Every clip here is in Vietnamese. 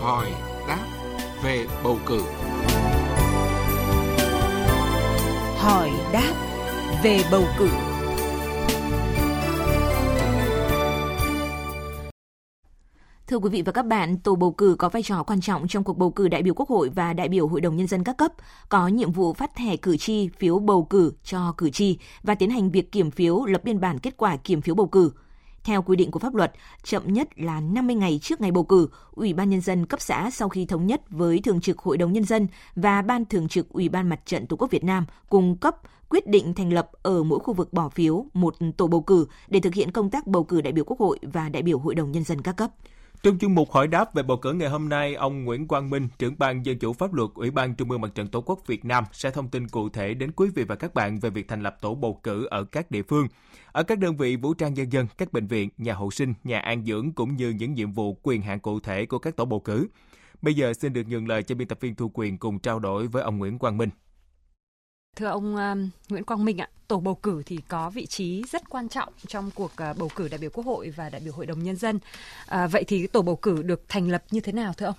hỏi đáp về bầu cử. Hỏi đáp về bầu cử. Thưa quý vị và các bạn, tổ bầu cử có vai trò quan trọng trong cuộc bầu cử đại biểu Quốc hội và đại biểu Hội đồng Nhân dân các cấp, có nhiệm vụ phát thẻ cử tri phiếu bầu cử cho cử tri và tiến hành việc kiểm phiếu lập biên bản kết quả kiểm phiếu bầu cử. Theo quy định của pháp luật, chậm nhất là 50 ngày trước ngày bầu cử, Ủy ban Nhân dân cấp xã sau khi thống nhất với Thường trực Hội đồng Nhân dân và Ban Thường trực Ủy ban Mặt trận Tổ quốc Việt Nam cung cấp quyết định thành lập ở mỗi khu vực bỏ phiếu một tổ bầu cử để thực hiện công tác bầu cử đại biểu Quốc hội và đại biểu Hội đồng Nhân dân các cấp. Trong chương mục hỏi đáp về bầu cử ngày hôm nay, ông Nguyễn Quang Minh, trưởng ban dân chủ pháp luật Ủy ban Trung ương Mặt trận Tổ quốc Việt Nam sẽ thông tin cụ thể đến quý vị và các bạn về việc thành lập tổ bầu cử ở các địa phương, ở các đơn vị vũ trang nhân dân, các bệnh viện, nhà hậu sinh, nhà an dưỡng cũng như những nhiệm vụ quyền hạn cụ thể của các tổ bầu cử. Bây giờ xin được nhường lời cho biên tập viên Thu Quyền cùng trao đổi với ông Nguyễn Quang Minh. Thưa ông uh, Nguyễn Quang Minh ạ, tổ bầu cử thì có vị trí rất quan trọng trong cuộc uh, bầu cử đại biểu Quốc hội và đại biểu Hội đồng nhân dân. Uh, vậy thì tổ bầu cử được thành lập như thế nào thưa ông?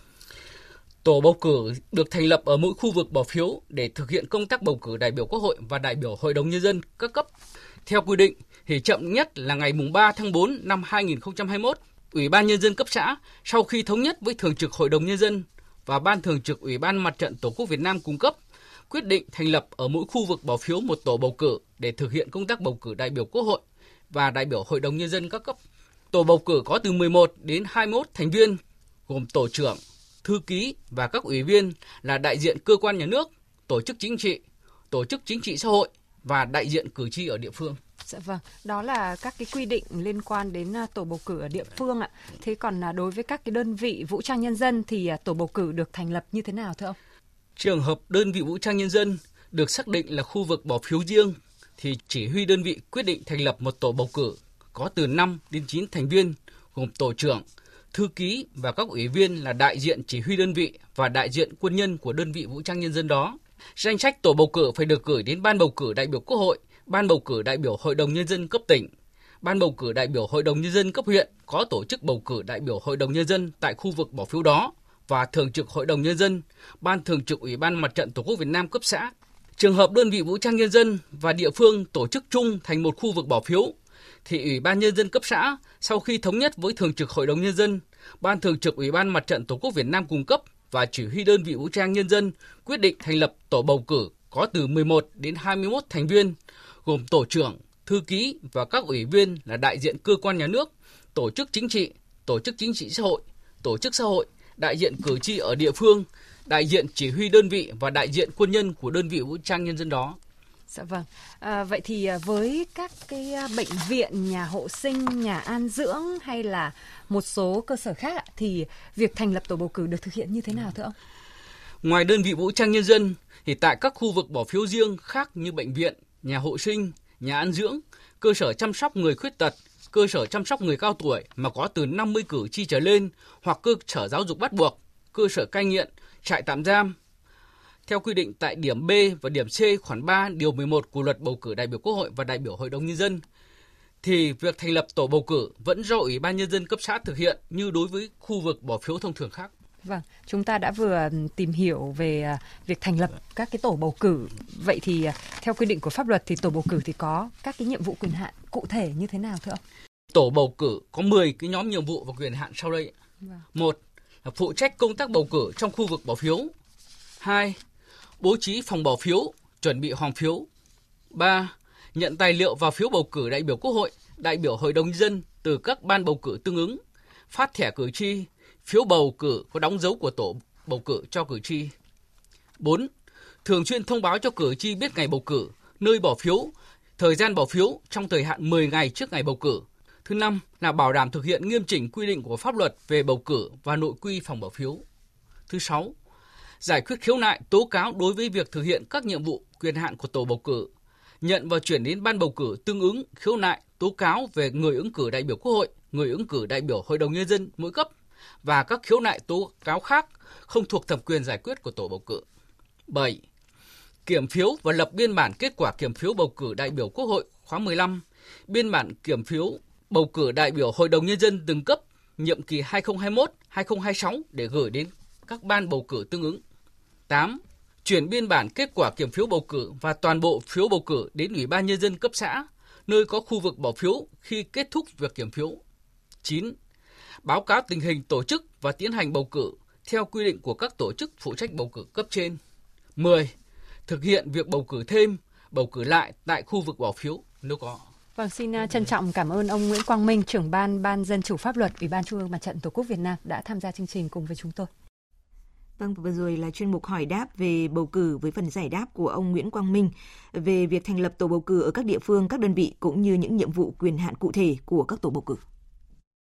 Tổ bầu cử được thành lập ở mỗi khu vực bỏ phiếu để thực hiện công tác bầu cử đại biểu Quốc hội và đại biểu Hội đồng nhân dân các cấp. Theo quy định thì chậm nhất là ngày mùng 3 tháng 4 năm 2021, Ủy ban nhân dân cấp xã sau khi thống nhất với Thường trực Hội đồng nhân dân và Ban Thường trực Ủy ban Mặt trận Tổ quốc Việt Nam cung cấp quyết định thành lập ở mỗi khu vực bỏ phiếu một tổ bầu cử để thực hiện công tác bầu cử đại biểu Quốc hội và đại biểu Hội đồng Nhân dân các cấp. Tổ bầu cử có từ 11 đến 21 thành viên, gồm tổ trưởng, thư ký và các ủy viên là đại diện cơ quan nhà nước, tổ chức chính trị, tổ chức chính trị xã hội và đại diện cử tri ở địa phương. Dạ vâng, đó là các cái quy định liên quan đến à, tổ bầu cử ở địa phương ạ. Thế còn à, đối với các cái đơn vị vũ trang nhân dân thì à, tổ bầu cử được thành lập như thế nào thưa ông? Trường hợp đơn vị vũ trang nhân dân được xác định là khu vực bỏ phiếu riêng thì chỉ huy đơn vị quyết định thành lập một tổ bầu cử có từ 5 đến 9 thành viên gồm tổ trưởng, thư ký và các ủy viên là đại diện chỉ huy đơn vị và đại diện quân nhân của đơn vị vũ trang nhân dân đó. Danh sách tổ bầu cử phải được gửi đến Ban bầu cử đại biểu Quốc hội, Ban bầu cử đại biểu Hội đồng nhân dân cấp tỉnh, Ban bầu cử đại biểu Hội đồng nhân dân cấp huyện có tổ chức bầu cử đại biểu Hội đồng nhân dân tại khu vực bỏ phiếu đó và Thường trực Hội đồng Nhân dân, Ban Thường trực Ủy ban Mặt trận Tổ quốc Việt Nam cấp xã. Trường hợp đơn vị vũ trang nhân dân và địa phương tổ chức chung thành một khu vực bỏ phiếu, thì Ủy ban Nhân dân cấp xã sau khi thống nhất với Thường trực Hội đồng Nhân dân, Ban Thường trực Ủy ban Mặt trận Tổ quốc Việt Nam cung cấp và chỉ huy đơn vị vũ trang nhân dân quyết định thành lập tổ bầu cử có từ 11 đến 21 thành viên, gồm tổ trưởng, thư ký và các ủy viên là đại diện cơ quan nhà nước, tổ chức chính trị, tổ chức chính trị xã hội, tổ chức xã hội, đại diện cử tri ở địa phương, đại diện chỉ huy đơn vị và đại diện quân nhân của đơn vị vũ trang nhân dân đó. Dạ vâng. À, vậy thì à, với các cái à, bệnh viện, nhà hộ sinh, nhà an dưỡng hay là một số cơ sở khác thì việc thành lập tổ bầu cử được thực hiện như thế nào thưa ông? Ngoài đơn vị vũ trang nhân dân thì tại các khu vực bỏ phiếu riêng khác như bệnh viện, nhà hộ sinh, nhà ăn dưỡng, cơ sở chăm sóc người khuyết tật, cơ sở chăm sóc người cao tuổi mà có từ 50 cử tri trở lên hoặc cơ sở giáo dục bắt buộc, cơ sở cai nghiện, trại tạm giam. Theo quy định tại điểm B và điểm C khoản 3 điều 11 của luật bầu cử đại biểu Quốc hội và đại biểu Hội đồng Nhân dân, thì việc thành lập tổ bầu cử vẫn do Ủy ban Nhân dân cấp xã thực hiện như đối với khu vực bỏ phiếu thông thường khác. Vâng, chúng ta đã vừa tìm hiểu về à, việc thành lập các cái tổ bầu cử. Vậy thì à, theo quy định của pháp luật thì tổ bầu cử thì có các cái nhiệm vụ quyền hạn cụ thể như thế nào thưa ông? Tổ bầu cử có 10 cái nhóm nhiệm vụ và quyền hạn sau đây. Vâng. Một là phụ trách công tác bầu cử trong khu vực bỏ phiếu. Hai, bố trí phòng bỏ phiếu, chuẩn bị hòm phiếu. Ba, nhận tài liệu vào phiếu bầu cử đại biểu Quốc hội, đại biểu Hội đồng nhân dân từ các ban bầu cử tương ứng, phát thẻ cử tri, phiếu bầu cử có đóng dấu của tổ bầu cử cho cử tri. 4. Thường xuyên thông báo cho cử tri biết ngày bầu cử, nơi bỏ phiếu, thời gian bỏ phiếu trong thời hạn 10 ngày trước ngày bầu cử. Thứ năm là bảo đảm thực hiện nghiêm chỉnh quy định của pháp luật về bầu cử và nội quy phòng bỏ phiếu. Thứ sáu, giải quyết khiếu nại tố cáo đối với việc thực hiện các nhiệm vụ quyền hạn của tổ bầu cử, nhận và chuyển đến ban bầu cử tương ứng khiếu nại tố cáo về người ứng cử đại biểu Quốc hội, người ứng cử đại biểu Hội đồng nhân dân mỗi cấp và các khiếu nại tố cáo khác không thuộc thẩm quyền giải quyết của tổ bầu cử. 7. Kiểm phiếu và lập biên bản kết quả kiểm phiếu bầu cử đại biểu Quốc hội khóa 15, biên bản kiểm phiếu bầu cử đại biểu Hội đồng Nhân dân từng cấp nhiệm kỳ 2021-2026 để gửi đến các ban bầu cử tương ứng. 8. Chuyển biên bản kết quả kiểm phiếu bầu cử và toàn bộ phiếu bầu cử đến Ủy ban Nhân dân cấp xã, nơi có khu vực bỏ phiếu khi kết thúc việc kiểm phiếu. 9. Báo cáo tình hình tổ chức và tiến hành bầu cử theo quy định của các tổ chức phụ trách bầu cử cấp trên. 10. Thực hiện việc bầu cử thêm, bầu cử lại tại khu vực bỏ phiếu nếu có. Vâng, xin à, trân trọng cảm ơn ông Nguyễn Quang Minh, trưởng ban Ban Dân chủ pháp luật Ủy ban Trung ương Mặt trận Tổ quốc Việt Nam đã tham gia chương trình cùng với chúng tôi. Vâng, vừa rồi là chuyên mục hỏi đáp về bầu cử với phần giải đáp của ông Nguyễn Quang Minh về việc thành lập tổ bầu cử ở các địa phương, các đơn vị cũng như những nhiệm vụ quyền hạn cụ thể của các tổ bầu cử.